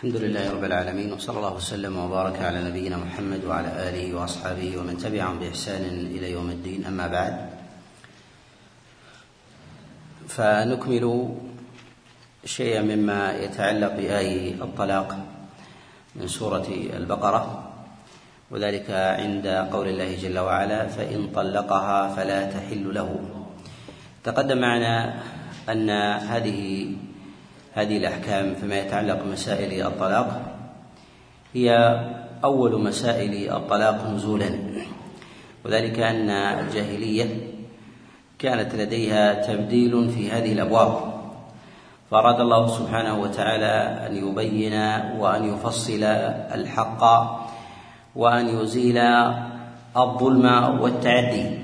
الحمد لله رب العالمين وصلى الله وسلم وبارك على نبينا محمد وعلى آله وأصحابه ومن تبعهم بإحسان إلى يوم الدين. أما بعد فنكمل شيئا مما يتعلق بآي الطلاق من سورة البقرة وذلك عند قول الله جل وعلا فإن طلقها فلا تحل له. تقدم معنا أن هذه هذه الأحكام فيما يتعلق بمسائل الطلاق. هي أول مسائل الطلاق نزولا. وذلك أن الجاهلية كانت لديها تبديل في هذه الأبواب. فأراد الله سبحانه وتعالى أن يبين وأن يفصل الحق وأن يزيل الظلم والتعدي.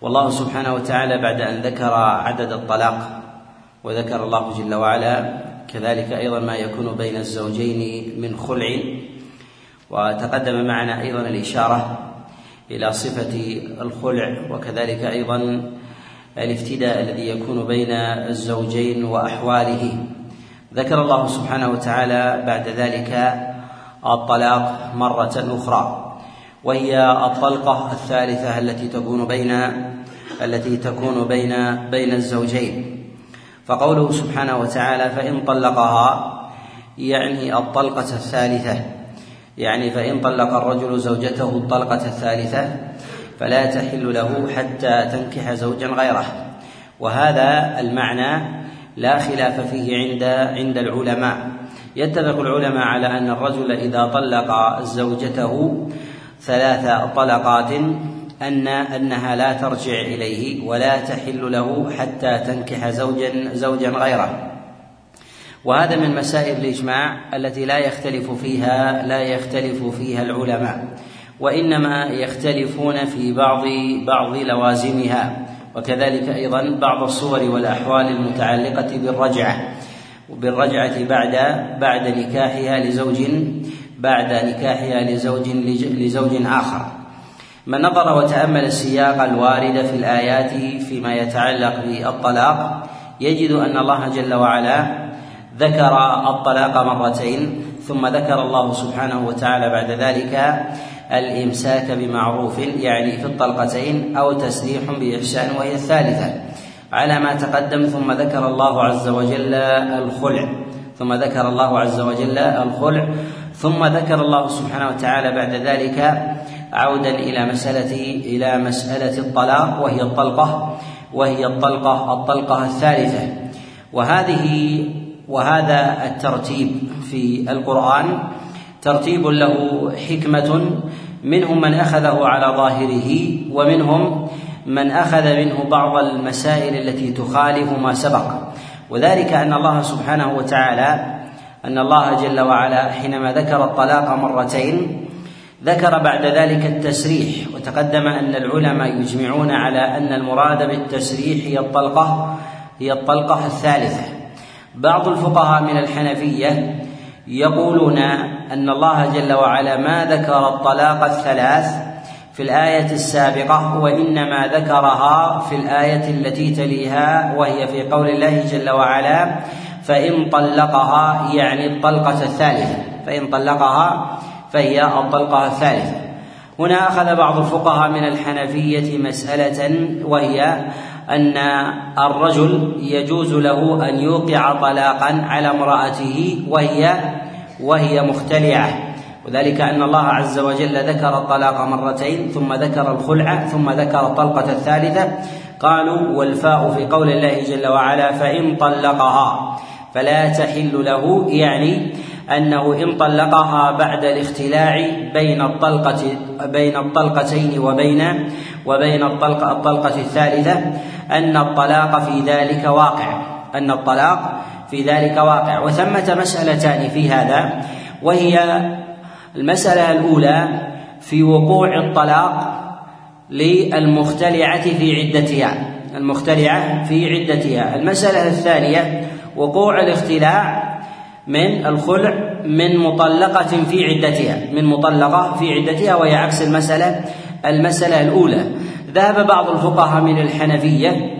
والله سبحانه وتعالى بعد أن ذكر عدد الطلاق وذكر الله جل وعلا كذلك أيضا ما يكون بين الزوجين من خلع. وتقدم معنا أيضا الإشارة إلى صفة الخلع وكذلك أيضا الافتداء الذي يكون بين الزوجين وأحواله. ذكر الله سبحانه وتعالى بعد ذلك الطلاق مرة أخرى وهي الطلقة الثالثة التي تكون بين التي تكون بين بين الزوجين. فقوله سبحانه وتعالى فإن طلقها يعني الطلقة الثالثة يعني فإن طلق الرجل زوجته الطلقة الثالثة فلا تحل له حتى تنكح زوجا غيره. وهذا المعنى لا خلاف فيه عند عند العلماء. يتفق العلماء على أن الرجل إذا طلق زوجته ثلاث طلقات أن أنها لا ترجع إليه ولا تحل له حتى تنكح زوجا زوجا غيره. وهذا من مسائل الإجماع التي لا يختلف فيها لا يختلف فيها العلماء وإنما يختلفون في بعض بعض لوازمها. وكذلك أيضا بعض الصور والأحوال المتعلقة بالرجعة بالرجعة بعد بعد نكاحها لزوج بعد نكاحها لزوج لزوج آخر. من نظر وتأمل السياق الوارد في الآيات فيما يتعلق بالطلاق يجد أن الله جل وعلا ذكر الطلاق مرتين ثم ذكر الله سبحانه وتعالى بعد ذلك الإمساك بمعروف يعني في الطلقتين أو تسريح بإحسان وهي الثالثة. على ما تقدم ثم ذكر الله عز وجل الخلع ثم ذكر الله عز وجل الخلع ثم ذكر الله سبحانه وتعالى بعد ذلك عودا إلى مساله إلى مسألة الطلاق وهي الطلقة وهي الطلقه الطلقة الثالثة. وهذه وهذا الترتيب في القرآن ترتيب له حكمة منهم من أخذه على ظاهره ومنهم من أخذ منه بعض المسائل التي تخالف ما سبق. وذلك أن الله سبحانه وتعالى أن الله جل وعلا حينما ذكر الطلاق مرتين ذكر بعد ذلك التسريح وتقدم أن العلماء يجمعون على أن المراد بالتسريح هي الطلقة هي الطلقة الثالثة. بعض الفقهاء من الحنفية يقولون أن الله جل وعلا ما ذكر الطلاق الثلاث في الآية السابقة وإنما ذكرها في الآية التي تليها وهي في قول الله جل وعلا فإن طلقها يعني الطلقة الثالثة. فإن طلقها فهي الطلقة الثالثة. هنا أخذ بعض الفقهاء من الحنفية مسألة وهي أن الرجل يجوز له أن يوقع طلاقا على امرأته وهي وهي مختلعة. وذلك أن الله عز وجل ذكر الطلاق مرتين ثم ذكر الخلع ثم ذكر الطلقة الثالثة. قالوا والفاء في قول الله جل وعلا فإن طلقها فلا تحل له يعني أنه إن طلقها بعد الاختلاع بين الطلقة بين الطلقتين وبين وبين الطلقة الطلقة الثالثة أن الطلاق في ذلك واقع. أن الطلاق في ذلك واقع. وثمة مسألتان في هذا وهي المسألة الأولى في وقوع الطلاق للمختلعة في عدتها. المختلعة في عدتها. المسألة الثانية وقوع الاختلاع من الخلع من مطلقة في عدتها من مطلقة في عدتها وهي عكس المسألة المسألة الأولى. ذهب بعض الفقهاء من الحنفية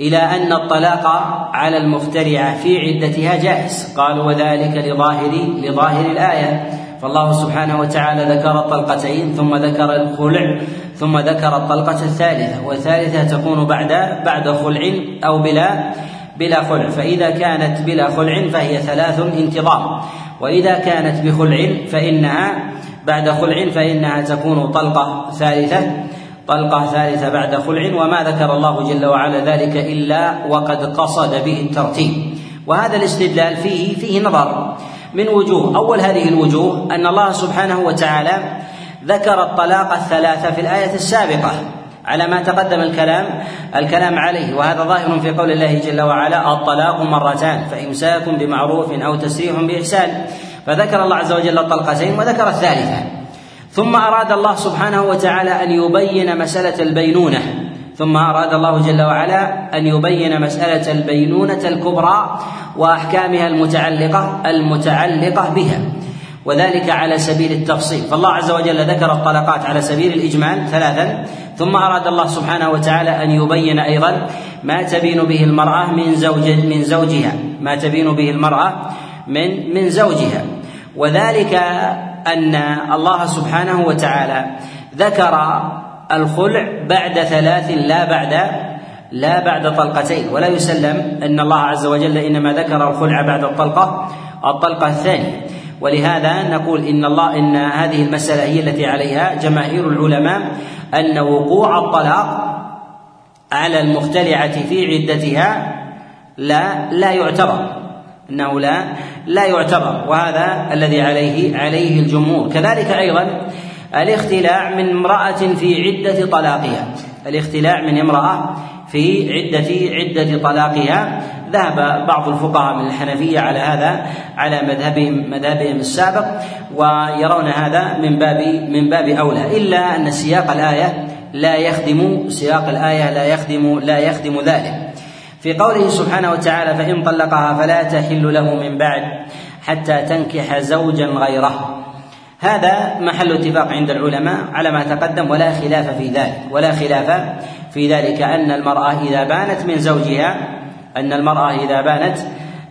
إلى أن الطلاق على المخترعة في عدتها جائز. قالوا وذلك لظاهر لظاهر الآية. فالله سبحانه وتعالى ذكر الطلقتين ثم ذكر الخلع ثم ذكر الطلقة الثالثة. والثالثة تكون بعد بعد خلع أو بلا بلا خلع. فإذا كانت بلا خلع فهي ثلاث انتظام وإذا كانت بخلع فإنها بعد خلع فإنها تكون طلقة ثالثة طلقة ثالثة بعد خلع. وما ذكر الله جل وعلا ذلك إلا وقد قصد به الترتيب. وهذا الاستدلال فيه فيه نظر. من وجوه أول هذه الوجوه أن الله سبحانه وتعالى ذكر الطلاق الثلاثة في الآية السابقة. على ما تقدم الكلام الكلام عليه وهذا ظاهر في قول الله جل وعلا الطلاق مرتان فإمساك بمعروف أو تسريح بإحسان. فذكر الله عز وجل الطلقتين وذكر الثالثة. ثم أراد الله سبحانه وتعالى أن يبين مسألة البينونة. ثم أراد الله جل وعلا أن يبين مسألة البينونة الكبرى وأحكامها المتعلقة المتعلقة بها. وذلك على سبيل التفصيل. فالله عز وجل ذكر الطلقات على سبيل الإجمال ثلاثا. ثم أراد الله سبحانه وتعالى أن يبين أيضا ما تبين به المرأة من زوج من زوجها. ما تبين به المرأة من من زوجها. وذلك أن الله سبحانه وتعالى ذكر الخلع بعد ثلاث لا بعد لا بعد طلقتين. ولا يسلم أن الله عز وجل إنما ذكر الخلع بعد الطلقه الطلقة الثانية. ولهذا نقول إن الله إن هذه المسألة هي التي عليها جماهير العلماء أن وقوع الطلاق على المختلعة في عدتها لا لا يعتبر إنه لا لا يعتبر وهذا الذي عليه عليه الجمهور. كذلك أيضا الاختلاع من امرأة في عدة طلاقها الاختلاع من امرأة في عدة عدة طلاقها. ذهب بعض الفقهاء من الحنفية على هذا على مذهبهم مذهبهم السابق ويرون هذا من باب من باب أولى. إلا أن سياق الآية لا يخدم سياق الآية لا يخدم لا يخدم ذلك. في قوله سبحانه وتعالى فإن طلقها فلا تحل له من بعد حتى تنكح زوجا غيره. هذا محل اتفاق عند العلماء على ما تقدم ولا خلاف في ذلك ولا خلاف في ذلك أن المرأة إذا بانت من زوجها أن المرأة إذا بانت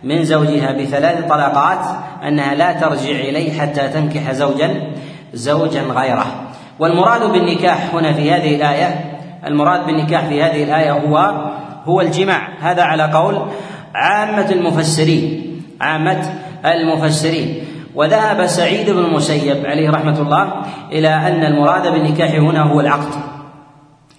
من زوجها بثلاث طلقات أنها لا ترجع إليه حتى تنكح زوجا زوجا غيره. والمراد بالنكاح هنا في هذه الآية المراد بالنكاح في هذه الآية هو هو الجماع. هذا على قول عامة المفسرين عامة المفسرين. وذهب سعيد بن المسيب عليه رحمة الله إلى أن المراد بالنكاح هنا هو العقد.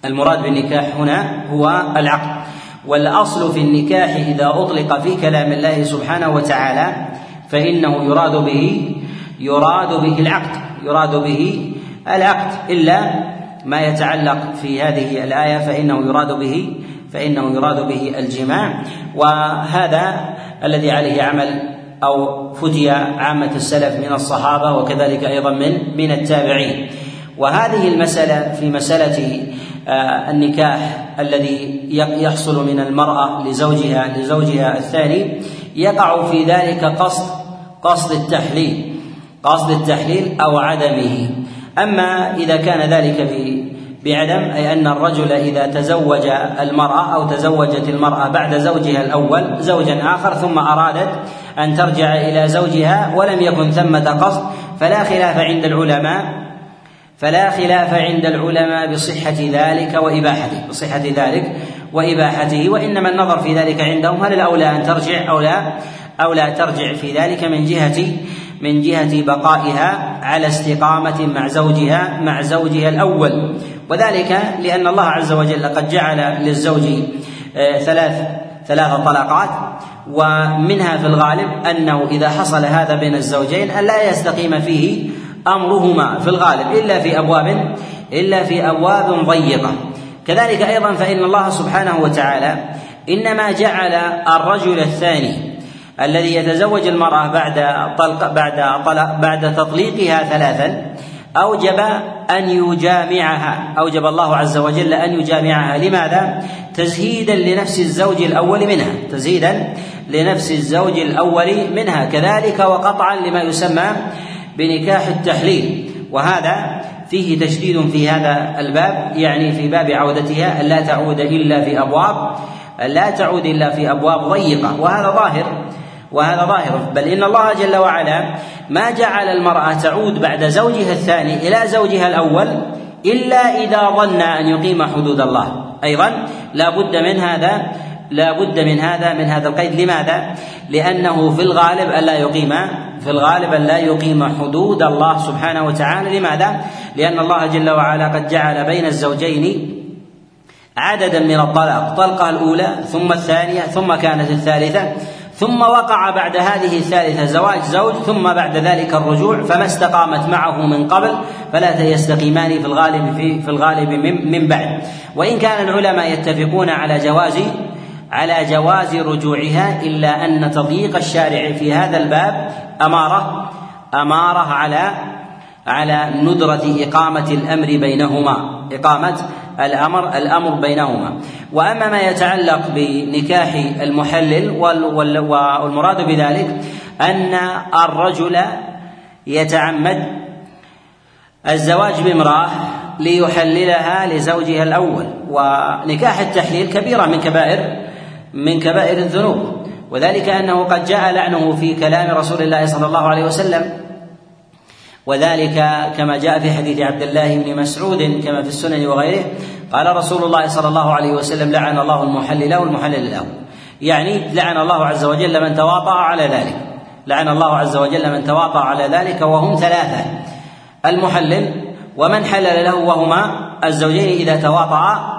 المراد بالنكاح هنا هو العقد. والأصل في النكاح إذا اطلق في كلام الله سبحانه وتعالى فإنه يراد به يراد به العقد يراد به العقد. إلا ما يتعلق في هذه الآية فإنه يراد به فإنه يراد به الجماع. وهذا الذي عليه عمل أو فتي عامة السلف من الصحابة وكذلك أيضا من من التابعين. وهذه المسألة في مسألة آه، النكاح الذي يحصل من المرأة لزوجها لزوجها الثاني يقع في ذلك قصد قصد التحليل قصد التحليل أو عدمه. أما إذا كان ذلك بعدم أي أن الرجل إذا تزوج المرأة أو تزوجت المرأة بعد زوجها الأول زوجا آخر ثم أرادت أن ترجع إلى زوجها ولم يكن ثمة قصد فلا خلاف عند العلماء فلا خلاف عند العلماء بصحة ذلك وإباحته بصحة ذلك وإباحته وإنما النظر في ذلك عندهم هل الأولى أن ترجع أو لا؟ أو لا ترجع في ذلك من جهة من جهة بقائها على استقامة مع زوجها مع زوجها الأول. وذلك لأن الله عز وجل قد جعل للزوج آه، ثلاث ثلاث طلقات ومنها في الغالب أنه إذا حصل هذا بين الزوجين أن لا يستقيم فيه أمرهما في الغالب إلا في أبواب إلا في أبواب ضيقة. كذلك أيضا فإن الله سبحانه وتعالى إنما جعل الرجل الثاني الذي يتزوج المرأة بعد طلق بعد طلق بعد تطليقها ثلاثا أوجب أن يجامعها أوجب الله عز وجل أن يجامعها. لماذا؟ تزهيدا لنفس الزوج الأول منها تزهيدا لنفس الزوج الأول منها. كذلك وقطعا لما يسمى بنكاح التحليل وهذا فيه تشديد في هذا الباب يعني في باب عودتها ألا تعود إلا في أبواب لا تعود إلا في أبواب ضيقة وهذا ظاهر وهذا ظاهر بل إن الله جل وعلا ما جعل المرأة تعود بعد زوجها الثاني إلى زوجها الأول إلا إذا ظن أن يقيم حدود الله أيضا لا بد من هذا لا بد من هذا من هذا القيد لماذا؟ لأنه في الغالب ألا يقيم في الغالب أن لا يقيم حدود الله سبحانه وتعالى لماذا؟ لأن الله جل وعلا قد جعل بين الزوجين عددا من الطلاق طلقة الأولى ثم الثانية ثم كانت الثالثة ثم وقع بعد هذه الثالثة زواج زوج ثم بعد ذلك الرجوع فما استقامت معه من قبل فلا يستقيمان في الغالب في, في الغالب من, من بعد وإن كان العلماء يتفقون على جواز على جواز رجوعها إلا أن تضييق الشارع في هذا الباب أمارة أمارة على على ندرة إقامة الأمر بينهما. إقامة الأمر الأمر بينهما. وأما ما يتعلق بنكاح المحلل والمراد بذلك أن الرجل يتعمد الزواج بامرأة ليحللها لزوجها الأول. ونكاح التحليل كبيرة من كبائر من كبائر الذنوب. وذلك أنه قد جاء لعنه في كلام رسول الله صلى الله عليه وسلم. وذلك كما جاء في حديث عبد الله بن مسعود كما في السنن وغيره. قال رسول الله صلى الله عليه وسلم لعن الله المحلل والمحلل له. يعني لعن الله عز وجل من تواطأ على ذلك. لعن الله عز وجل من تواطأ على ذلك وهم ثلاثة المحلل ومن حلل له وهما الزوجين إذا تواطأ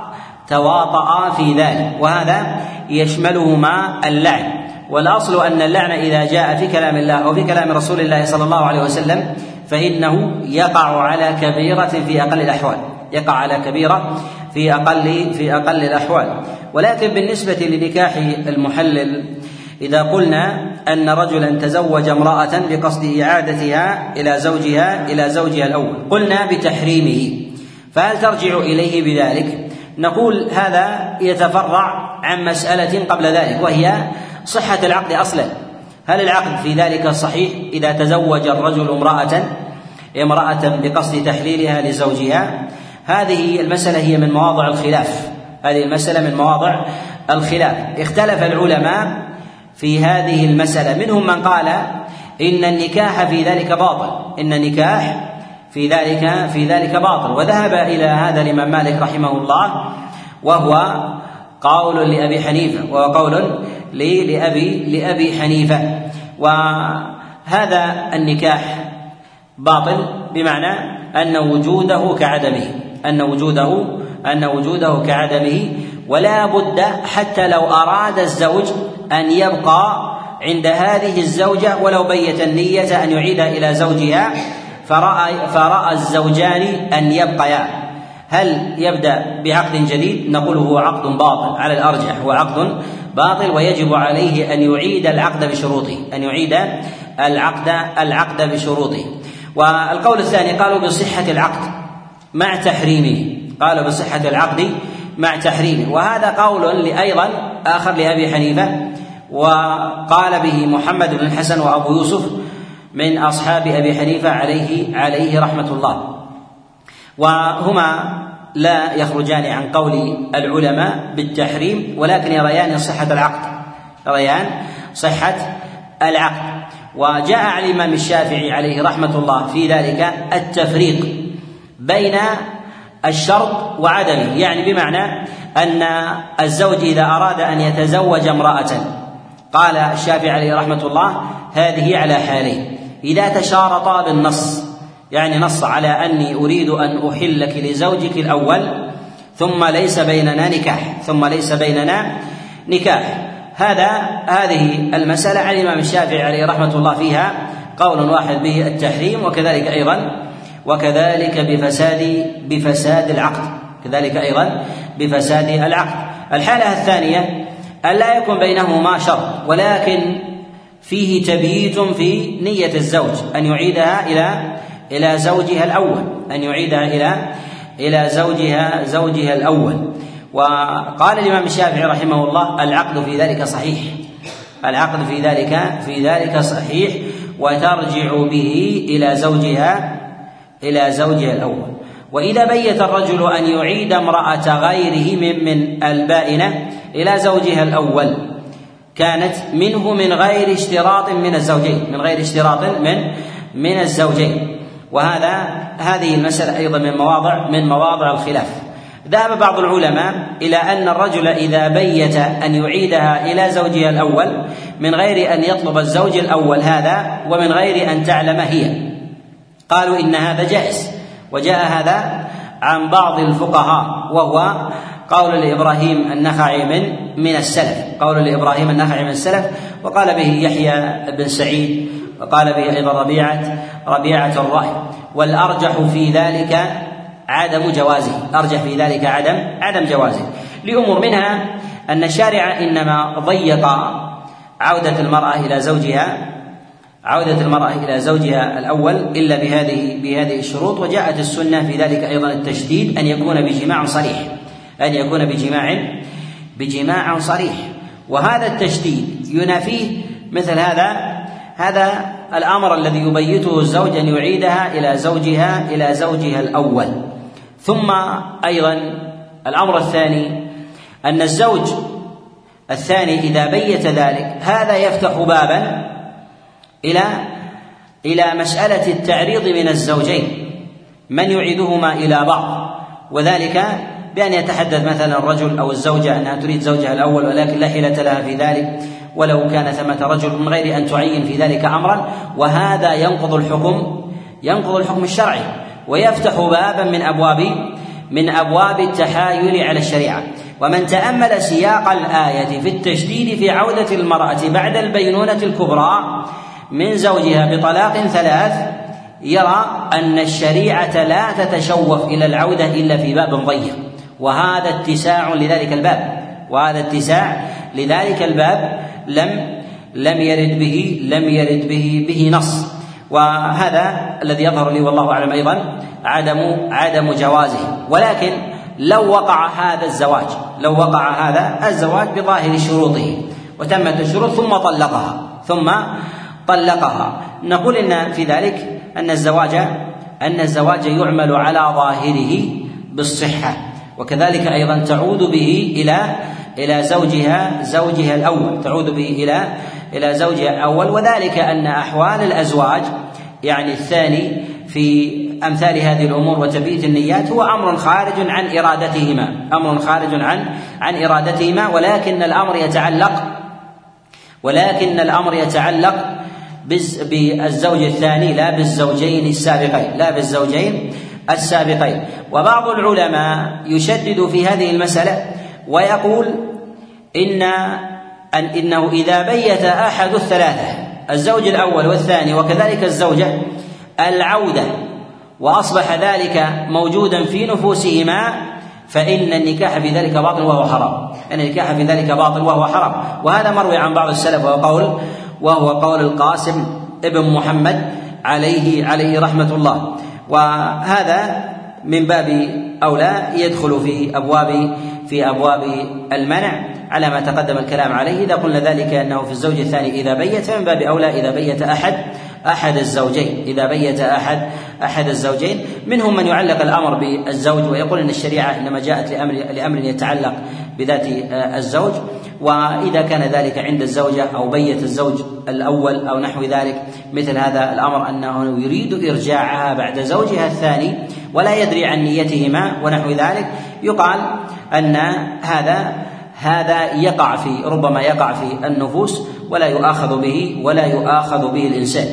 تواطأ في ذلك وهذا يشملهما اللعن. والأصل أن اللعن إذا جاء في كلام الله أو في كلام رسول الله صلى الله عليه وسلم فإنه يقع على كبيرة في أقل الأحوال. يقع على كبيرة في أقل في أقل الأحوال. ولكن بالنسبة لنكاح المحلل إذا قلنا أن رجلا تزوج امرأة بقصد إعادتها إلى زوجها إلى زوجها الأول قلنا بتحريمه. فهل ترجع إليه بذلك؟ نقول هذا يتفرع عن مسألة قبل ذلك وهي صحة العقد أصلا. هل العقد في ذلك صحيح إذا تزوج الرجل امرأة امرأة بقصد تحليلها لزوجها؟ هذه المسألة هي من مواضع الخلاف. هذه المسألة من مواضع الخلاف. اختلف العلماء في هذه المسألة. منهم من قال إن النكاح في ذلك باطل. إن النكاح في ذلك في ذلك باطل. وذهب إلى هذا الإمام مالك رحمه الله وهو قول لأبي حنيفة وهو قول لأبي لأبي حنيفة. وهذا النكاح باطل بمعنى أن وجوده كعدمه أن وجوده أن وجوده كعدمه. ولا بد حتى لو أراد الزوج أن يبقى عند هذه الزوجة ولو بيت النية أن يعيد إلى زوجها. فرأى فرأى الزوجان أن يبقيا. هل يبدأ بعقد جديد؟ نقول هو عقد باطل على الأرجح هو عقد باطل ويجب عليه أن يعيد العقد بشروطه أن يعيد العقد العقد بشروطه. والقول الثاني قالوا بصحة العقد مع تحريمه. قالوا بصحة العقد مع تحريمه. وهذا قول أيضا آخر لأبي حنيفة وقال به محمد بن الحسن وأبو يوسف من أصحاب أبي حنيفة عليه عليه رحمة الله. وهما لا يخرجان عن قول العلماء بالتحريم ولكن يريان صحة العقد. يريان صحة العقد. وجاء عن الإمام الشافعي عليه رحمة الله في ذلك التفريق بين الشرط وعدمه. يعني بمعنى أن الزوج إذا أراد أن يتزوج امرأة قال الشافعي عليه رحمة الله هذه على حالين إذا تشارطا بالنص يعني نص على أني أريد أن أحلك لزوجك الأول ثم ليس بيننا نكاح ثم ليس بيننا نكاح. هذا هذه المسألة على الإمام الشافعي عليه رحمة الله فيها قول واحد به التحريم وكذلك أيضا وكذلك بفساد بفساد العقد كذلك أيضا بفساد العقد. الحالة الثانية أن لا يكون بينهما شرط ولكن فيه تبييت في نية الزوج أن يعيدها إلى إلى زوجها الأول أن يعيدها إلى إلى زوجها زوجها الأول. وقال الإمام الشافعي رحمه الله العقد في ذلك صحيح. العقد في ذلك في ذلك صحيح وترجع به إلى زوجها إلى زوجها الأول. وإذا بيت الرجل أن يعيد امرأة غيره من من البائنة إلى زوجها الأول كانت منه من غير اشتراط من الزوجين من غير اشتراط من من الزوجين. وهذا هذه المسألة أيضا من مواضع من مواضع الخلاف. ذهب بعض العلماء إلى أن الرجل إذا بيت أن يعيدها إلى زوجها الأول من غير أن يطلب الزوج الأول هذا ومن غير أن تعلم هي. قالوا إن هذا جائز. وجاء هذا عن بعض الفقهاء وهو قول لإبراهيم النخعي من من السلف. قول لإبراهيم النخعي من السلف وقال به يحيى بن سعيد وقال به أيضا ربيعه ربيعة الرأي. والأرجح في ذلك عدم جوازه. أرجح في ذلك عدم عدم جوازه. لأمور منها أن الشارع إنما ضيق عودة المرأة إلى زوجها عودة المرأة إلى زوجها الأول إلا بهذه بهذه الشروط وجاءت السنة في ذلك أيضا التشديد أن يكون بجماع صريح. أن يكون بجماع بجماع صريح. وهذا التشديد ينافيه مثل هذا هذا الأمر الذي يبيته الزوج أن يعيدها إلى زوجها إلى زوجها الأول. ثم أيضا الأمر الثاني أن الزوج الثاني إذا بيت ذلك هذا يفتح بابا إلى إلى مسألة التعريض من الزوجين من يعيدهما إلى بعض. وذلك بأن يتحدث مثلا الرجل أو الزوجة أنها تريد زوجها الأول ولكن لا حيلة لها في ذلك ولو كان ثمة رجل من غير أن تعين في ذلك أمرا وهذا ينقض الحكم ينقض الحكم الشرعي ويفتح بابا من أبواب من أبواب التحايل على الشريعة. ومن تأمل سياق الآية في التشديد في عودة المرأة بعد البينونة الكبرى من زوجها بطلاق ثلاث يرى أن الشريعة لا تتشوف إلى العودة إلا في باب ضيق. وهذا اتساع لذلك الباب. وهذا اتساع لذلك الباب لم لم يرد به لم يرد به به نص. وهذا الذي يظهر لي والله أعلم أيضا عدم عدم جوازه. ولكن لو وقع هذا الزواج لو وقع هذا الزواج بظاهر شروطه. وتمت الشروط ثم طلقها ثم طلقها. نقول إن في ذلك أن الزواج أن الزواج يعمل على ظاهره بالصحة. وكذلك أيضا تعود به إلى إلى زوجها زوجها الأول. تعود به إلى إلى زوجها الأول. وذلك أن أحوال الأزواج يعني الثاني في أمثال هذه الأمور وتبييت النيات هو أمر خارج عن إرادتهما. أمر خارج عن عن إرادتهما. ولكن الأمر يتعلق ولكن الأمر يتعلق بالزوج الثاني لا بالزوجين السابقين لا بالزوجين السابقين. وبعض العلماء يشدد في هذه المسألة ويقول إن أن إنه إذا بيت أحد الثلاثة الزوج الأول والثاني وكذلك الزوجة العودة وأصبح ذلك موجودا في نفوسهما فإن النكاح في ذلك باطل وهو حرام. أن النكاح في ذلك باطل وهو حرام. وهذا مروي عن بعض السلف وهو قول وهو قول القاسم ابن محمد عليه عليه رحمة الله. وهذا من باب أولى يدخل في أبواب في أبواب المنع على ما تقدم الكلام عليه. إذا قلنا ذلك أنه في الزوج الثاني إذا بيت من باب أولى إذا بيت أحد أحد الزوجين. إذا بيت أحد أحد الزوجين. منهم من يعلق الأمر بالزوج ويقول أن الشريعة إنما جاءت لأمر لأمر يتعلق بذات الزوج وإذا كان ذلك عند الزوجة أو بيت الزوج الأول أو نحو ذلك مثل هذا الأمر أنه يريد إرجاعها بعد زوجها الثاني ولا يدري عن نيتهما ونحو ذلك. يقال أن هذا هذا يقع في ربما يقع في النفوس ولا يؤاخذ به ولا يؤاخذ به الإنسان.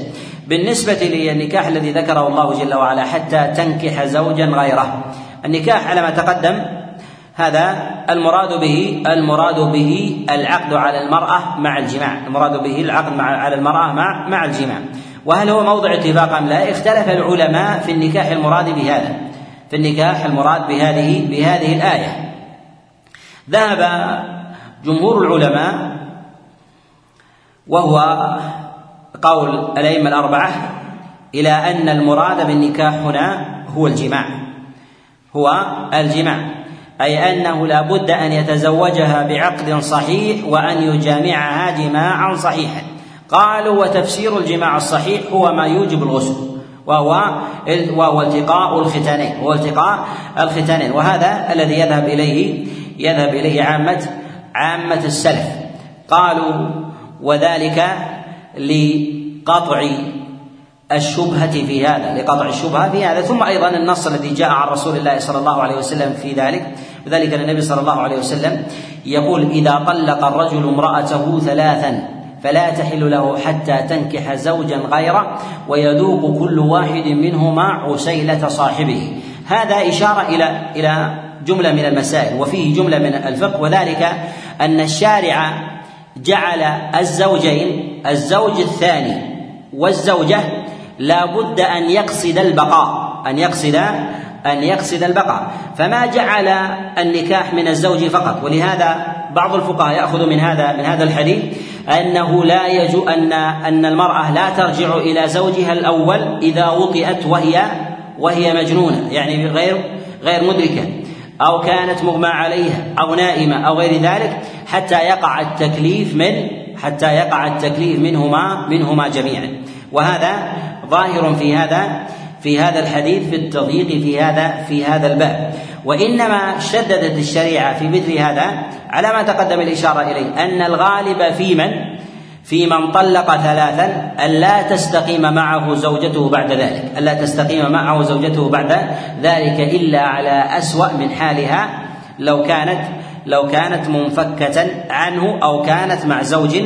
بالنسبة للنكاح الذي ذكره الله جل وعلا حتى تنكح زوجا غيره النكاح على ما تقدم هذا المراد به المراد به العقد على المرأة مع الجماع. المراد به العقد مع على المرأة مع مع الجماع. وهل هو موضع اتفاق أم لا؟ اختلف العلماء في النكاح المراد بهذا. في النكاح المراد بهذه بهذه الآية. ذهب جمهور العلماء وهو قول الأئمة الأربعة إلى أن المراد بالنكاح هنا هو الجماع. هو الجماع. أي أنه لا بد أن يتزوجها بعقد صحيح وأن يجامعها جماعا صحيحا. قالوا وتفسير الجماع الصحيح هو ما يوجب الغسل وهو وهو التقاء الختانين هو التقاء الختانين وهذا الذي يذهب إليه يذهب إليه عامة عامة السلف. قالوا وذلك لقطع الشبهة في هذا لقطع الشبهة في هذا. ثم أيضا النص الذي جاء عن رسول الله صلى الله عليه وسلم في ذلك وذلك النبي صلى الله عليه وسلم يقول إذا طلق الرجل امرأته ثلاثا فلا تحل له حتى تنكح زوجا غيره ويذوق كل واحد منهما عسيلة صاحبه. هذا إشارة إلى إلى جملة من المسائل وفيه جملة من الفقه وذلك أن الشارع جعل الزوجين الزوج الثاني والزوجة لا بد أن يقصد البقاء أن يقصد أن يقصد البقاء. فما جعل النكاح من الزوج فقط. ولهذا بعض الفقهاء يأخذ من هذا من هذا الحديث أنه لا يجو أن أن المرأة لا ترجع إلى زوجها الأول إذا وطئت وهي وهي مجنونة يعني غير غير مدركة أو كانت مغمى عليها أو نائمة أو غير ذلك حتى يقع التكليف من حتى يقع التكليف منهما منهما جميعا. وهذا ظاهر في هذا في هذا الحديث في التضييق في هذا في هذا الباب. وإنما شددت الشريعة في مثل هذا على ما تقدم الإشارة إليه أن الغالب في من؟ في من طلق ثلاثا ألا تستقيم معه زوجته بعد ذلك. ألا تستقيم معه زوجته بعد ذلك إلا على أسوأ من حالها لو كانت لو كانت منفكة عنه أو كانت مع زوج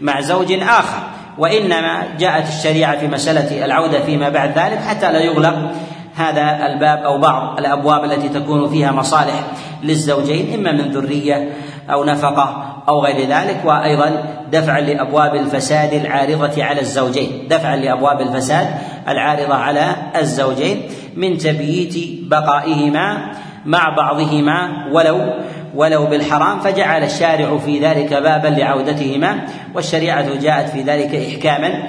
مع زوج آخر. وإنما جاءت الشريعة في مسألة العودة فيما بعد ذلك حتى لا يغلق هذا الباب أو بعض الأبواب التي تكون فيها مصالح للزوجين إما من ذرية أو نفقة أو غير ذلك وأيضا دفعا لأبواب الفساد العارضة على الزوجين دفعا لأبواب الفساد العارضة على الزوجين من تبييت بقائهما مع بعضهما ولو ولو بالحرام فجعل الشارع في ذلك بابا لعودتهما والشريعة جاءت في ذلك احكاما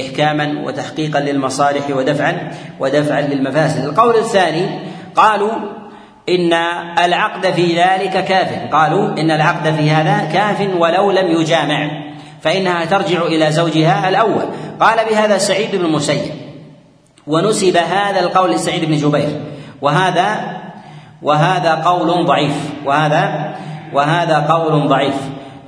إحكاما وتحقيقا للمصالح ودفعا ودفعا للمفاسد. القول الثاني قالوا إن العقد في ذلك كاف. قالوا إن العقد في هذا كاف ولو لم يجامع فإنها ترجع إلى زوجها الأول. قال بهذا سعيد بن المسيب ونسب هذا القول لسعيد بن جبير وهذا وهذا قول ضعيف. وهذا وهذا قول ضعيف.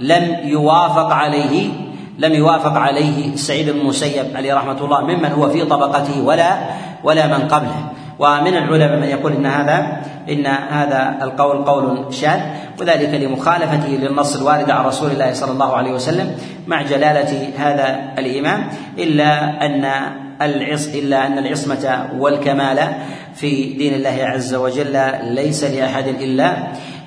لم يوافق عليه لم يوافق عليه سعيد بن المسيب عليه رحمة الله ممن هو في طبقته ولا ولا من قبله. ومن العلماء من يقول إن هذا إن هذا القول قول شاذ وذلك لمخالفته للنص الوارد عن رسول الله صلى الله عليه وسلم مع جلالة هذا الإمام إلا أن العص إلا أن العصمة والكمال في دين الله عز وجل ليس لأحد الا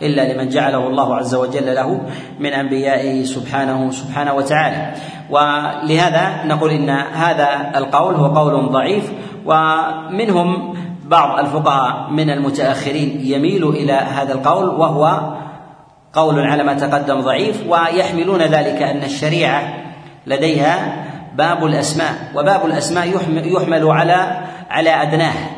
إلا لمن جعله الله عز وجل له من انبيائه سبحانه سبحانه وتعالى. ولهذا نقول إن هذا القول هو قول ضعيف ومنهم بعض الفقهاء من المتأخرين يميل إلى هذا القول وهو قول على ما تقدم ضعيف ويحملون ذلك أن الشريعة لديها باب الأسماء وباب الأسماء يحمل على على أدناه.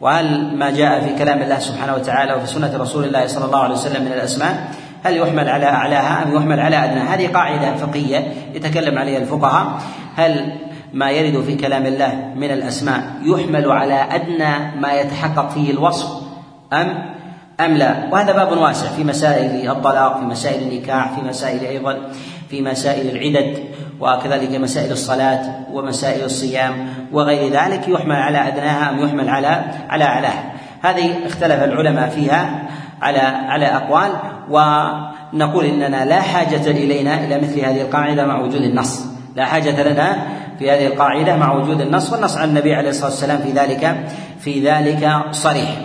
وهل ما جاء في كلام الله سبحانه وتعالى وفي سنة رسول الله صلى الله عليه وسلم من الأسماء هل يحمل على أعلاها أم يحمل على أدناها هذه قاعدة فقهية يتكلم عليها الفقهاء. هل ما يرد في كلام الله من الأسماء يحمل على أدنى ما يتحقق فيه الوصف أم أم لا؟ وهذا باب واسع في مسائل الطلاق في مسائل النكاح في مسائل أيضا. في مسائل العدد وكذلك مسائل الصلاة ومسائل الصيام وغير ذلك يحمل على أدناها أم يحمل على على أعلاها هذه اختلف العلماء فيها على على أقوال ونقول إننا لا حاجة إلينا إلى مثل هذه القاعدة مع وجود النص. لا حاجة لنا في هذه القاعدة مع وجود النص والنص عن النبي عليه الصلاة والسلام في ذلك في ذلك صريح.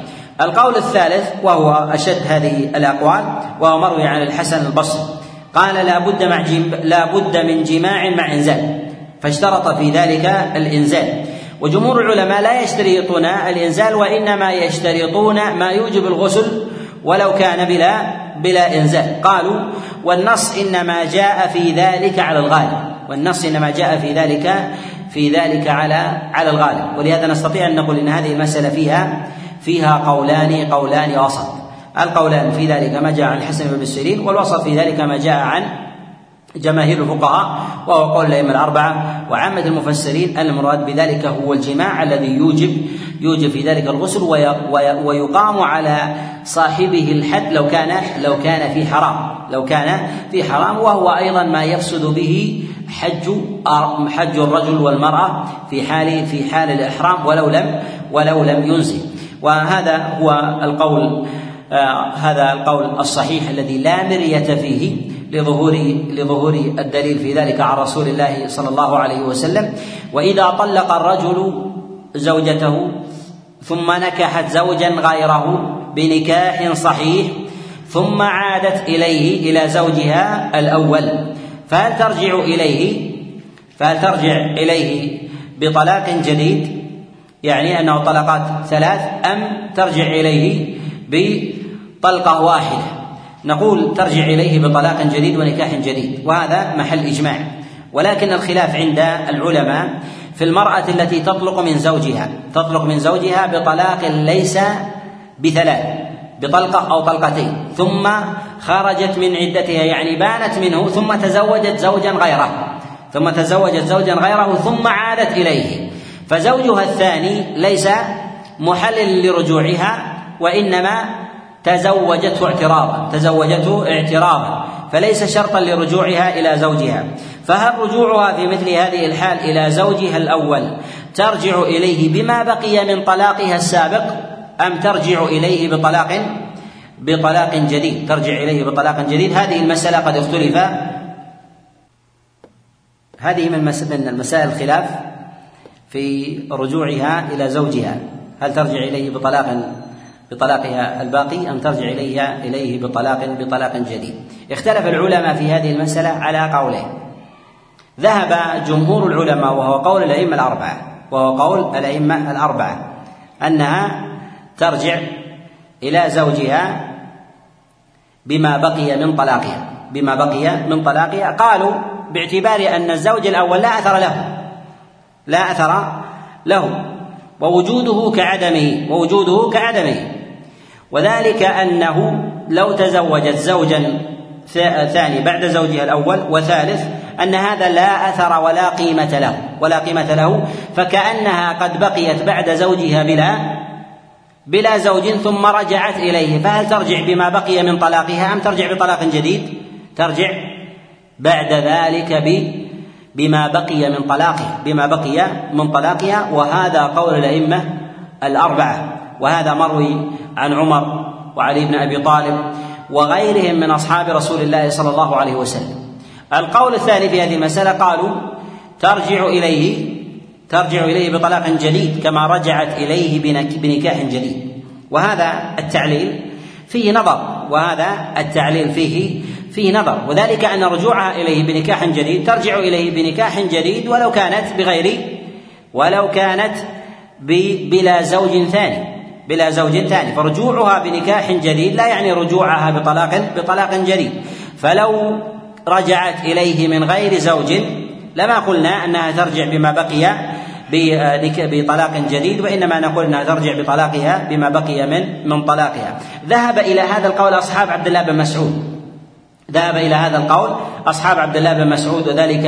القول الثالث وهو أشد هذه الأقوال وهو مروي عن الحسن البصري. قال لا بد مع لا بد من جماع مع إنزال. فاشترط في ذلك الإنزال. وجمهور العلماء لا يشترطون الإنزال وإنما يشترطون ما يوجب الغسل ولو كان بلا بلا إنزال. قالوا والنص إنما جاء في ذلك على الغالب. والنص إنما جاء في ذلك في ذلك على على الغالب. ولهذا نستطيع أن نقول إن هذه المسألة فيها فيها قولان قولان وسط. القولان في ذلك ما جاء عن الحسن بن سيرين والوسط في ذلك ما جاء عن جماهير الفقهاء وهو قول الأئمة الأربعة وعامة المفسرين المراد بذلك هو الجماع الذي يوجب يوجب في ذلك الغسل ويقام على صاحبه الحد لو كان لو كان في حرام لو كان في حرام وهو أيضا ما يفسد به حج حج الرجل والمرأة في حال في حال الإحرام ولو لم ولو لم ينزل. وهذا هو القول. هذا القول الصحيح الذي لا مرية فيه لظهور لظهور الدليل في ذلك عن رسول الله صلى الله عليه وسلم. وإذا طلق الرجل زوجته ثم نكحت زوجا غيره بنكاح صحيح ثم عادت إليه إلى زوجها الأول فهل ترجع إليه؟ فهل ترجع إليه بطلاق جديد؟ يعني أنه طلقات ثلاث أم ترجع إليه بطلقه واحدة. نقول ترجع إليه بطلاق جديد ونكاح جديد وهذا محل إجماع. ولكن الخلاف عند العلماء في المرأة التي تطلق من زوجها. تطلق من زوجها بطلاق ليس بثلاث بطلقة أو طلقتين. ثم خرجت من عدتها يعني بانت منه ثم تزوجت زوجا غيره. ثم تزوجت زوجا غيره ثم عادت إليه. فزوجها الثاني ليس محلل لرجوعها وإنما تزوجته اعتراضا تزوجته اعتراضا فليس شرطا لرجوعها إلى زوجها. فهل رجوعها في مثل هذه الحال إلى زوجها الأول ترجع إليه بما بقي من طلاقها السابق أم ترجع إليه بطلاق بطلاق جديد؟ ترجع إليه بطلاق جديد. هذه المسألة قد اختلف. هذه من المسائل الخلاف في رجوعها إلى زوجها. هل ترجع إليه بطلاق بطلاقها الباقي أم ترجع إليها إليه بطلاق بطلاق جديد. اختلف العلماء في هذه المسألة على قولين. ذهب جمهور العلماء وهو قول الأئمة الأربعة وهو قول الأئمة الأربعة أنها ترجع إلى زوجها بما بقي من طلاقها. بما بقي من طلاقها. قالوا باعتبار أن الزوج الأول لا أثر له. لا أثر له. ووجوده كعدمه. ووجوده كعدمه. وذلك أنه لو تزوجت زوجا ثاني بعد زوجها الأول وثالث أن هذا لا أثر ولا قيمة له ولا قيمة له فكأنها قد بقيت بعد زوجها بلا بلا زوج ثم رجعت إليه. فهل ترجع بما بقي من طلاقها أم ترجع بطلاق جديد؟ ترجع بعد ذلك بما بقي من طلاقها بما بقي من طلاقها وهذا قول الأئمة الأربعة. وهذا مروي عن عمر وعلي بن أبي طالب وغيرهم من أصحاب رسول الله صلى الله عليه وسلم. القول الثاني في هذه المسألة قالوا ترجع إليه ترجع إليه بطلاق جديد كما رجعت إليه بنكاح جديد. وهذا التعليل فيه نظر وهذا التعليل فيه فيه نظر. وذلك أن رجوعها إليه بنكاح جديد ترجع إليه بنكاح جديد ولو كانت بغير ولو كانت بلا زوج ثاني. بلا زوج ثاني. فرجوعها بنكاح جديد لا يعني رجوعها بطلاق بطلاق جديد. فلو رجعت إليه من غير زوج لما قلنا أنها ترجع بما بقي بطلاق جديد وإنما نقول أنها ترجع بطلاقها بما بقي من من طلاقها. ذهب إلى هذا القول أصحاب عبد الله بن مسعود. ذهب إلى هذا القول أصحاب عبد الله بن مسعود وذلك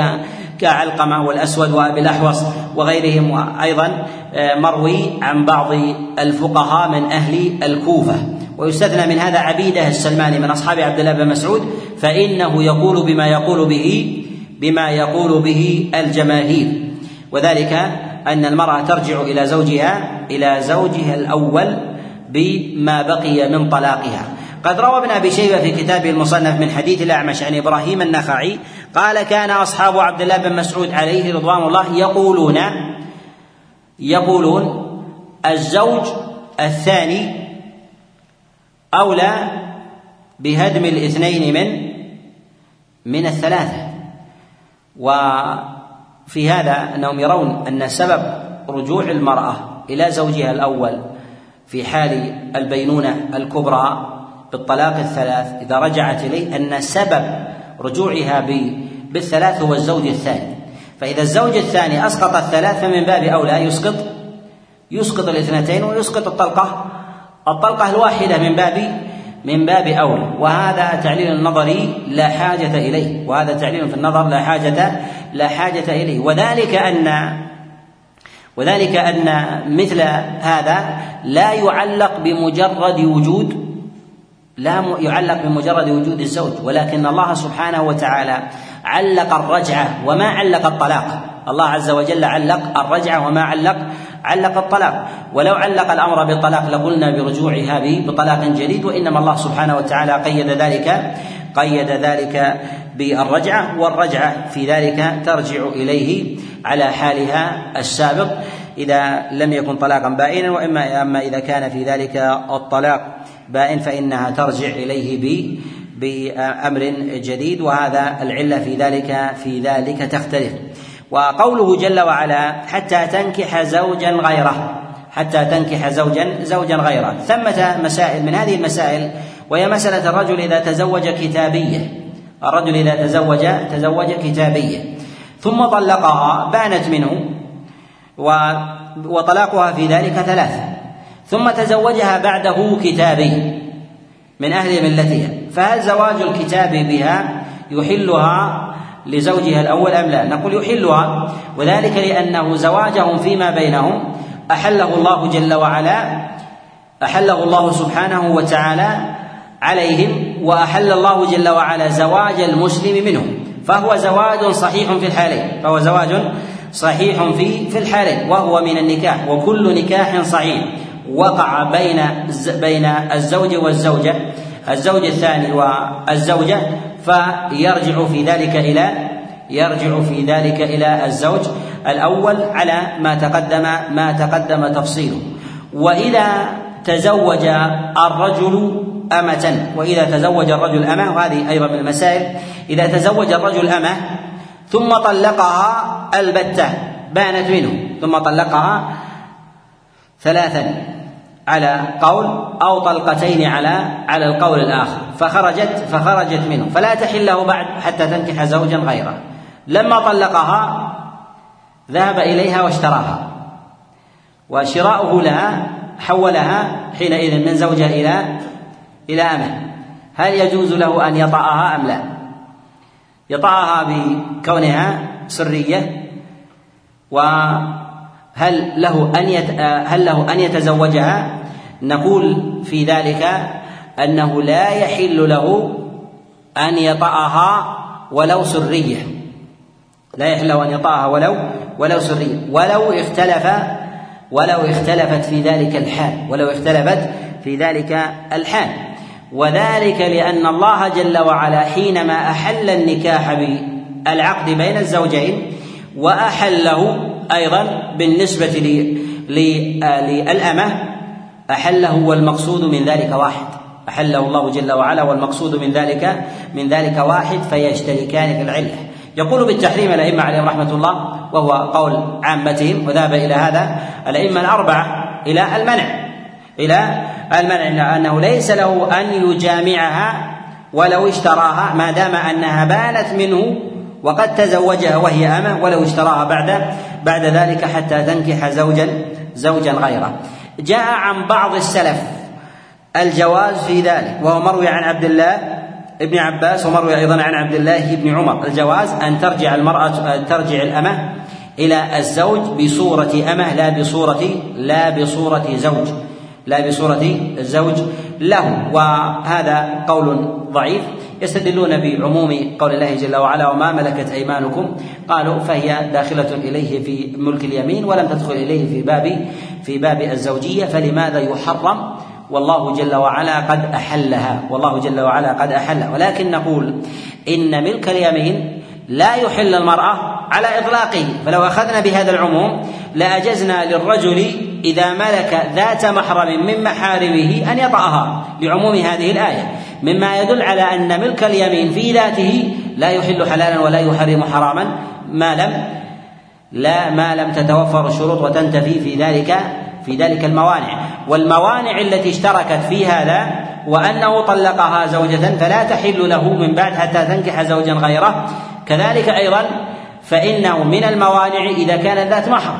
كعلقمة والأسود وأبي الأحوص وغيرهم وأيضا آه، مروي عن بعض الفقهاء من أهل الكوفة. ويستثنى من هذا عبيدة السلماني من أصحاب عبد الله بن مسعود فإنه يقول بما يقول به بما يقول به الجماهير. وذلك أن المرأة ترجع إلى زوجها إلى زوجها الأول بما بقي من طلاقها. قد روى ابن أبي شيبة في كتابه المصنف من حديث الأعمش عن إبراهيم النخعي قال كان أصحاب عبد الله بن مسعود عليه رضوان الله يقولون يقولون الزوج الثاني أولى بهدم الاثنين من من الثلاثة. وفي هذا أنهم يرون أن سبب رجوع المرأة إلى زوجها الأول في حال البينونة الكبرى بالطلاق الثلاث إذا رجعت إليه أن سبب رجوعها بالثلاث هو الزوج الثاني. فإذا الزوج الثاني أسقط الثلاث فمن باب أولى يسقط يسقط الاثنتين ويسقط الطلقة. الطلقة الواحدة من باب من باب أولى. وهذا تعليل النظري لا حاجة إليه. وهذا تعليل في النظر لا حاجة لا حاجة إليه. وذلك أن وذلك أن مثل هذا لا يعلق بمجرد وجود لا يعلق بمجرد وجود الزوج ولكن الله سبحانه وتعالى علق الرجعة وما علق الطلاق. الله عز وجل علق الرجعة وما علق علق الطلاق. ولو علق الأمر بالطلاق لقلنا برجوعها بطلاق جديد وإنما الله سبحانه وتعالى قيد ذلك قيد ذلك بالرجعة والرجعة في ذلك ترجع إليه على حالها السابق. إذا لم يكن طلاقا بائنا وإما أما إذا كان في ذلك الطلاق بائن فإنها ترجع إليه بأمر جديد وهذا العلة في ذلك في ذلك تختلف. وقوله جل وعلا حتى تنكح زوجا غيره حتى تنكح زوجا زوجا غيره. ثمة مسائل من هذه المسائل وهي مسألة الرجل إذا تزوج كتابية. الرجل إذا تزوج تزوج كتابية. ثم طلقها بانت منه وطلاقها في ذلك ثلاثة. ثم تزوجها بعده كتابي من أهل ملتها. فهل زواج الكتاب بها يحلها لزوجها الأول أم لا؟ نقول يحلها وذلك لأنه زواجهم فيما بينهم أحله الله جل وعلا أحله الله سبحانه وتعالى عليهم وأحل الله جل وعلا زواج المسلم منهم. فهو زواج صحيح في الحالين فهو زواج صحيح في في الحالين وهو من النكاح وكل نكاح صحيح. وقع بين بين الزوج والزوجة الزوج الثاني والزوجة فيرجع في ذلك إلى يرجع في ذلك إلى الزوج الأول على ما تقدم ما تقدم تفصيله. وإذا تزوج الرجل أمة وإذا تزوج الرجل أمة وهذه أيضا من المسائل إذا تزوج الرجل أمة ثم طلقها البتة بانت منه ثم طلقها ثلاثا. على قول أو طلقتين على على القول الآخر. فخرجت فخرجت منه. فلا تحل له بعد حتى تنكح زوجا غيره. لما طلقها ذهب إليها واشتراها. وشراؤه لها حولها حينئذ من زوجة إلى إلى أمه. هل يجوز له أن يطأها أم لا؟ يطأها بكونها سرية. وهل له أن يت... هل له أن يتزوجها؟ نقول في ذلك أنه لا يحل له أن يطأها ولو سرية. لا يحل له أن يطأها ولو ولو سرية. ولو اختلف ولو اختلفت في ذلك الحال. ولو اختلفت في ذلك الحال. وذلك لأن الله جل وعلا حينما أحل النكاح بالعقد بين الزوجين وأحله أيضا بالنسبة للأمة أحله والمقصود من ذلك واحد. أحله الله جل وعلا والمقصود من ذلك من ذلك واحد فيشتركان في العلة. يقول بالتحريم الأئمة عليهم رحمة الله وهو قول عامتهم وذهب إلى هذا الأئمة الأربعة إلى المنع. إلى المنع أنه ليس له أن يجامعها ولو اشتراها ما دام أنها بانت منه وقد تزوجها وهي أمة ولو اشتراها بعد بعد ذلك حتى تنكح زوجا زوجا غيره. جاء عن بعض السلف الجواز في ذلك وهو مروي عن عبد الله ابن عباس ومروي أيضا عن عبد الله بن عمر. الجواز أن ترجع المرأة ترجع الأمة إلى الزوج بصورة أمة لا بصورة لا بصورة زوج لا بصورة الزوج له. وهذا قول ضعيف. يستدلون بعموم قول الله جل وعلا وما ملكت أيمانكم؟ قالوا فهي داخلة إليه في ملك اليمين ولم تدخل إليه في باب في باب الزوجية فلماذا يحرم؟ والله جل وعلا قد أحلها والله جل وعلا قد أحلها. ولكن نقول إن ملك اليمين لا يحل المرأة على إطلاقه فلو أخذنا بهذا العموم لأجزنا للرجل إذا ملك ذات محرم من محارمه أن يطأها لعموم هذه الآية. مما يدل على أن ملك اليمين في ذاته لا يحل حلالا ولا يحرم حراما ما لم لا ما لم تتوفر الشروط وتنتفي في ذلك في ذلك الموانع. والموانع التي اشتركت في هذا وأنه طلقها زوجة فلا تحل له من بعد حتى تنكح زوجا غيره. كذلك أيضا فإنه من الموانع إذا كانت ذات محرم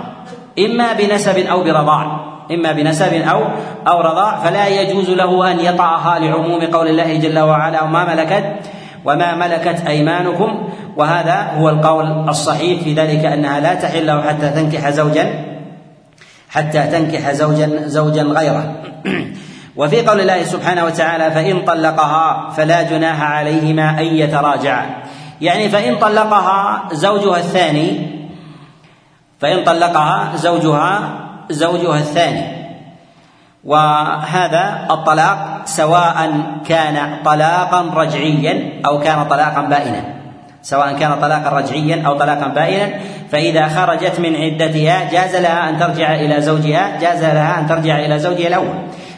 إما بنسب أو برضاع. إما بنسب أو أو رضاع فلا يجوز له أن يطعها لعموم قول الله جل وعلا وما ملكت وما ملكت أيمانكم. وهذا هو القول الصحيح في ذلك أنها لا تحل له حتى تنكح زوجا حتى تنكح زوجا زوجا غيره. وفي قول الله سبحانه وتعالى فإن طلقها فلا جناح عليهما أن يتراجعا. يعني فإن طلقها زوجها الثاني فإن طلقها زوجها زوجها الثاني. وهذا الطلاق سواء كان طلاقا رجعيا أو كان طلاقا بائنا. سواء كان طلاقا رجعيا أو طلاقا بائنا فإذا خرجت من عدتها جاز لها أن ترجع إلى زوجها جاز لها أن ترجع إلى زوجها الأول.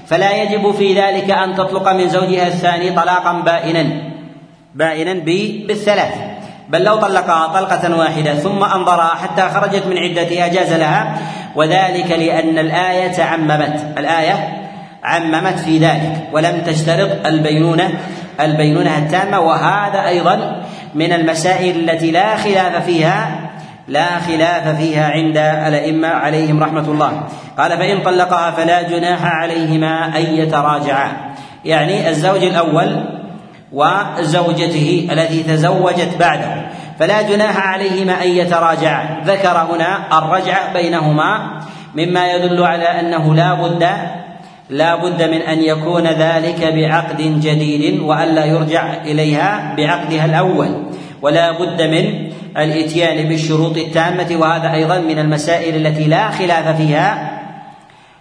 فلا يجب في ذلك أن تطلق من زوجها الثاني طلاقا بائنا بائنا بالثلاث. بل لو طلقها طلقة واحدة ثم أنظرها حتى خرجت من عدتها جاز لها وذلك لأن الآية عممت. الآية عممت في ذلك ولم تشترط البينونة البينونة التامة وهذا أيضا من المسائل التي لا خلاف فيها لا خلاف فيها عند الأئمة عليهم رحمة الله. قال فإن طلقها فلا جناح عليهما أن يتراجعا. يعني الزوج الأول وزوجته التي تزوجت بعده. فلا جناح عليهما أن يتراجعا. ذكر هنا الرجعة بينهما مما يدل على أنه لا بد لا بد من أن يكون ذلك بعقد جديد وألا يرجع إليها بعقدها الأول. ولا بد من الإتيان بالشروط التامة وهذا أيضا من المسائل التي لا خلاف فيها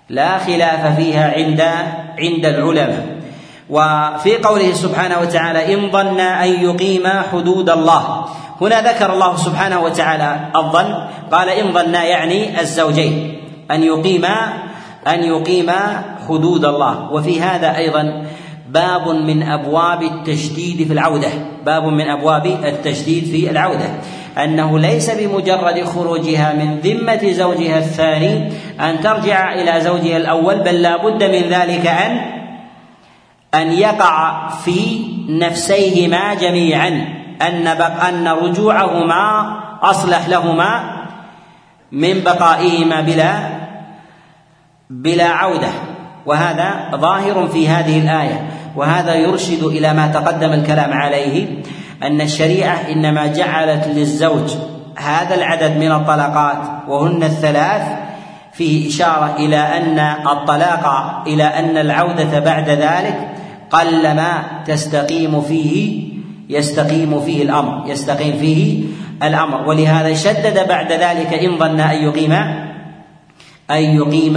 لا خلاف فيها عند عند العلماء. وفي قوله سبحانه وتعالى إن ظن أن يقيما حدود الله هنا ذكر الله سبحانه وتعالى الظن قال إن ظن يعني الزوجين أن يقيما أن يقيما حدود الله. وفي هذا أيضا باب من أبواب التشديد في العودة باب من أبواب التشديد في العودة. أنه ليس بمجرد خروجها من ذمة زوجها الثاني أن ترجع إلى زوجها الأول بل لا بد من ذلك أن أن يقع في نفسيهما جميعا. أن بق أن رجوعهما أصلح لهما من بقائهما بلا بلا عودة. وهذا ظاهر في هذه الآية. وهذا يرشد إلى ما تقدم الكلام عليه أن الشريعة إنما جعلت للزوج هذا العدد من الطلقات وهن الثلاث فيه إشارة إلى أن الطلاق إلى أن العودة بعد ذلك قلما تستقيم فيه يستقيم فيه الأمر يستقيم فيه الأمر. ولهذا شدد بعد ذلك إن ظن أن يقيم أن يقيم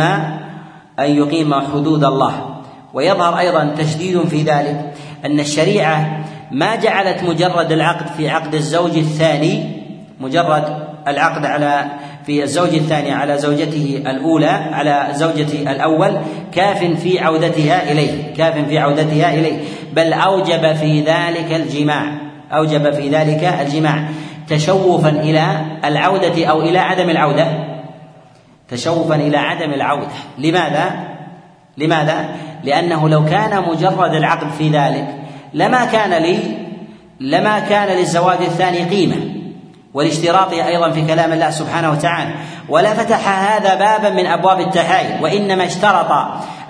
أن يقيم حدود الله. ويظهر أيضا تشديد في ذلك أن الشريعة ما جعلت مجرد العقد في عقد الزوج الثاني مجرد العقد على في الزوج الثاني على زوجته الأولى على زوجته الأول كاف في عودتها إليه كاف في عودتها إليه. بل أوجب في ذلك الجماع أوجب في ذلك الجماع تشوفا إلى العودة أو إلى عدم العودة تشوفا إلى عدم العودة لماذا؟ لماذا؟ لأنه لو كان مجرد العقد في ذلك لما كان لي لما كان للزواج الثاني قيمة والاشتراط أيضا في كلام الله سبحانه وتعالى ولا فتح هذا بابا من أبواب التحايل وإنما اشترط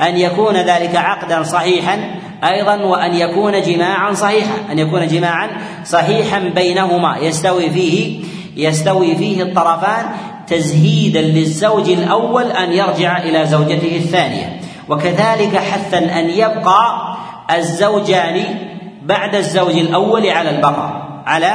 أن يكون ذلك عقدا صحيحا أيضا وأن يكون جماعا صحيحا أن يكون جماعا صحيحا بينهما. يستوي فيه يستوي فيه الطرفان تزهيدا للزوج الأول أن يرجع إلى زوجته الثانية. وكذلك حثا أن يبقى الزوجان بعد الزوج الأول على البقاء على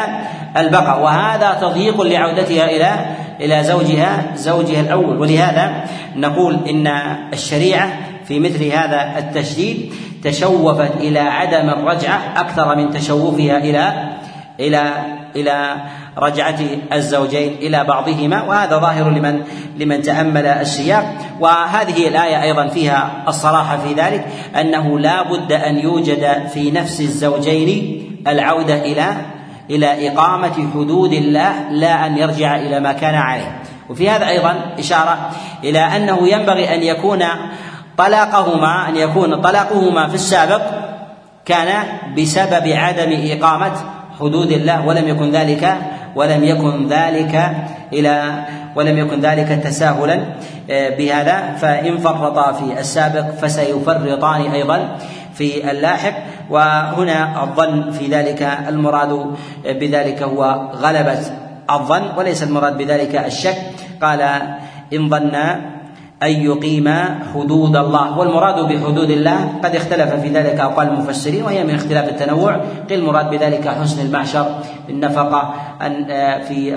البقاء. وهذا تضييق لعودتها إلى إلى زوجها زوجها الأول. ولهذا نقول إن الشريعة في مثل هذا التشديد تشوفت إلى عدم الرجعة أكثر من تشوفها إلى إلى إلى رجعة الزوجين إلى بعضهما وهذا ظاهر لمن لمن تأمل السياق. وهذه الآية أيضا فيها الصراحة في ذلك أنه لا بد أن يوجد في نفس الزوجين العودة إلى إلى إقامة حدود الله لا أن يرجع إلى ما كان عليه. وفي هذا أيضا إشارة إلى أنه ينبغي أن يكون طلاقهما أن يكون طلاقهما في السابق كان بسبب عدم إقامة حدود الله ولم يكن ذلك ولم يكن ذلك إلى ولم يكن ذلك تساهلا بهذا. فإن فرطا في السابق فسيفرطان أيضا في اللاحق. وهنا الظن في ذلك المراد بذلك هو غلبة الظن وليس المراد بذلك الشك. قال إن ظن أن يقيم حدود الله. والمراد بحدود الله قد اختلف في ذلك أقوال المفسرين وهي من اختلاف التنوع. قيل المراد بذلك حسن المعشر النفقة في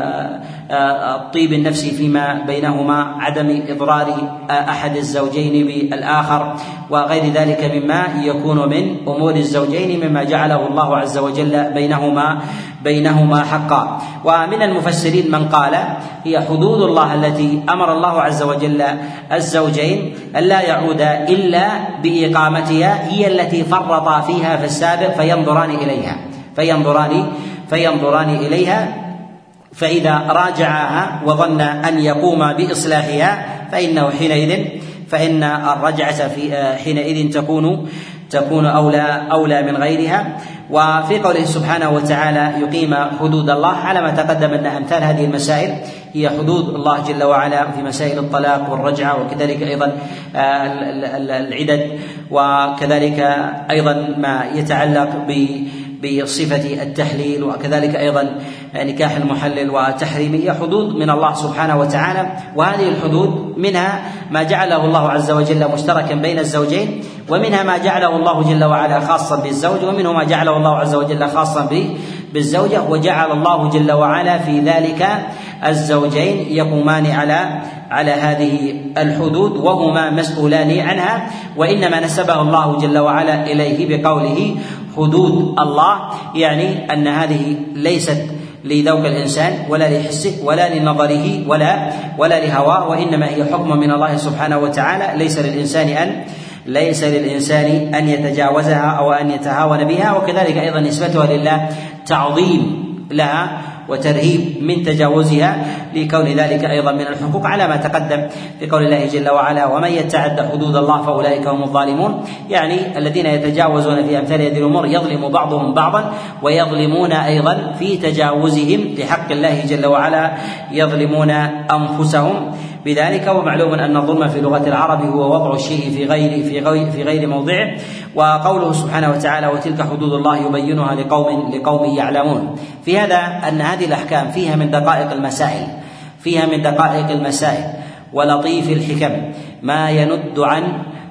الطيب النفسي فيما بينهما عدم إضرار أحد الزوجين بالآخر وغير ذلك مما يكون من أمور الزوجين مما جعله الله عز وجل بينهما بينهما حقا. ومن المفسرين من قال هي حدود الله التي أمر الله عز وجل الزوجين الا يعود إلا بإقامتها هي التي فرطا فيها في السابق فينظران إليها. فينظران فينظران إليها. فإذا راجعها وظن أن يقوم بإصلاحها فإنه حينئذ فإن الرجعة في حينئذ تكون تكون أولى أولى من غيرها. وفي قوله سبحانه وتعالى يقيم حدود الله على ما تقدم أن أمثال هذه المسائل هي حدود الله جل وعلا في مسائل الطلاق والرجعة وكذلك أيضا آه، العدد وكذلك أيضا ما يتعلق ب بصفة التحليل وكذلك أيضا نكاح المحلل وتحريمه هي حدود من الله سبحانه وتعالى وهذه الحدود منها ما جعله الله عز وجل مشتركا بين الزوجين ومنها ما جعله الله جل وعلا خاصا بالزوج ومنه ما جعله الله عز وجل خاصا بالزوجة وجعل الله جل وعلا في ذلك الزوجين يقومان على على هذه الحدود وهما مسؤولان عنها وإنما نسبه الله جل وعلا إليه بقوله حدود الله يعني أن هذه ليست لذوق الإنسان ولا لحسه ولا لنظره ولا ولا لهواه وإنما هي حكم من الله سبحانه وتعالى. ليس للإنسان أن ليس للإنسان أن يتجاوزها أو أن يتهاون بها وكذلك أيضا نسبتها لله تعظيم لها. وترهيب من تجاوزها لكون ذلك أيضا من الحقوق على ما تقدم في قول الله جل وعلا ومن يتعد حدود الله فأولئك هم الظالمون. يعني الذين يتجاوزون في أمثال هذه الأمور يظلم بعضهم بعضا ويظلمون أيضا في تجاوزهم لحق الله جل وعلا يظلمون أنفسهم. بذلك ومعلوم أن الظلم في لغة العرب هو وضع الشيء في غير في غير في غير موضعه وقوله سبحانه وتعالى وتلك حدود الله يبينها لقوم لقوم يعلمون في هذا أن هذه الأحكام فيها من دقائق المسائل فيها من دقائق المسائل ولطيف الحكم. ما يند عن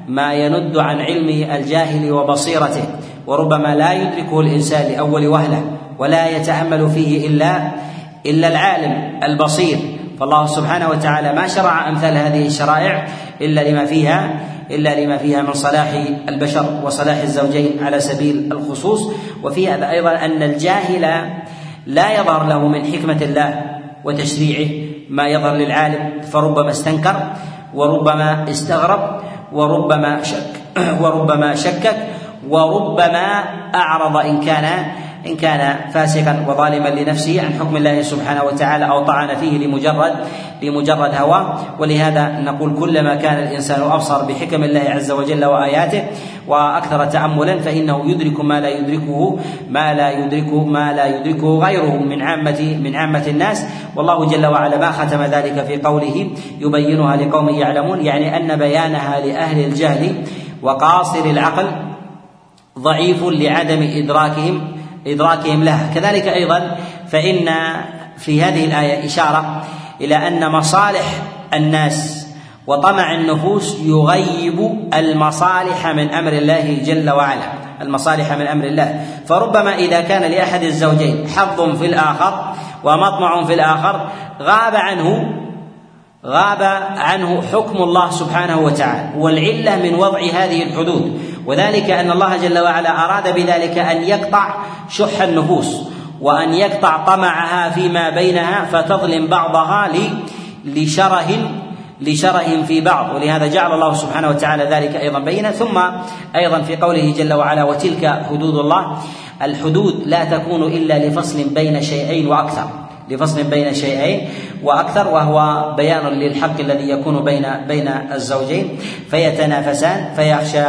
ما يند عن علم الجاهل وبصيرته وربما لا يدركه الإنسان لأول وهلة ولا يتأمل فيه الا إلا العالم البصير. فالله سبحانه وتعالى ما شرع أمثال هذه الشرائع إلا لما فيها إلا لما فيها من صلاح البشر وصلاح الزوجين على سبيل الخصوص. وفي هذا أيضا أن الجاهل لا يظهر له من حكمة الله وتشريعه ما يظهر للعالم فربما استنكر وربما استغرب وربما شك وربما شكك وربما أعرض إن كان إن كان فاسقا وظالما لنفسه عن حكم الله سبحانه وتعالى أو طعن فيه لمجرد لمجرد هواه ولهذا نقول كلما كان الإنسان أبصر بحكم الله عز وجل وآياته وأكثر تأملا فإنه يدرك ما لا يدركه ما لا يدركه ما لا يدركه غيره من عامة من عامة الناس. والله جل وعلا ما ختم ذلك في قوله يبينها لقوم يعلمون يعني أن بيانها لأهل الجهل وقاصر العقل ضعيف لعدم إدراكهم إدراكهم لها كذلك أيضا فإن في هذه الآية إشارة إلى أن مصالح الناس وطمع النفوس يغيب المصالح من أمر الله جل وعلا. المصالح من أمر الله. فربما إذا كان لأحد الزوجين حظ في الآخر ومطمع في الآخر غاب عنه غاب عنه حكم الله سبحانه وتعالى. والعلة من وضع هذه الحدود. وذلك أن الله جل وعلا أراد بذلك أن يقطع شح النفوس وأن يقطع طمعها فيما بينها فتظلم بعضها لشره لشره في بعض. ولهذا جعل الله سبحانه وتعالى ذلك أيضا بينا. ثم أيضا في قوله جل وعلا وتلك حدود الله. الحدود لا تكون إلا لفصل بين شيئين وأكثر. لفصل بين شيئين وأكثر وهو بيان للحق الذي يكون بين بين الزوجين. فيتنافسان فيخشى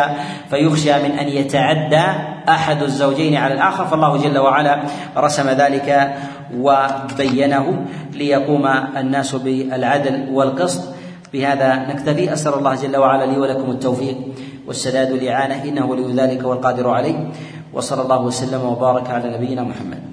فيخشى من أن يتعدى أحد الزوجين على الآخر. فالله جل وعلا رسم ذلك وبينه ليقوم الناس بالعدل والقسط. بهذا نكتفي. أسأل الله جل وعلا لي ولكم التوفيق والسداد والإعانة. إنه ولي ذلك والقادر عليه. وصلى الله وسلم وبارك على نبينا محمد.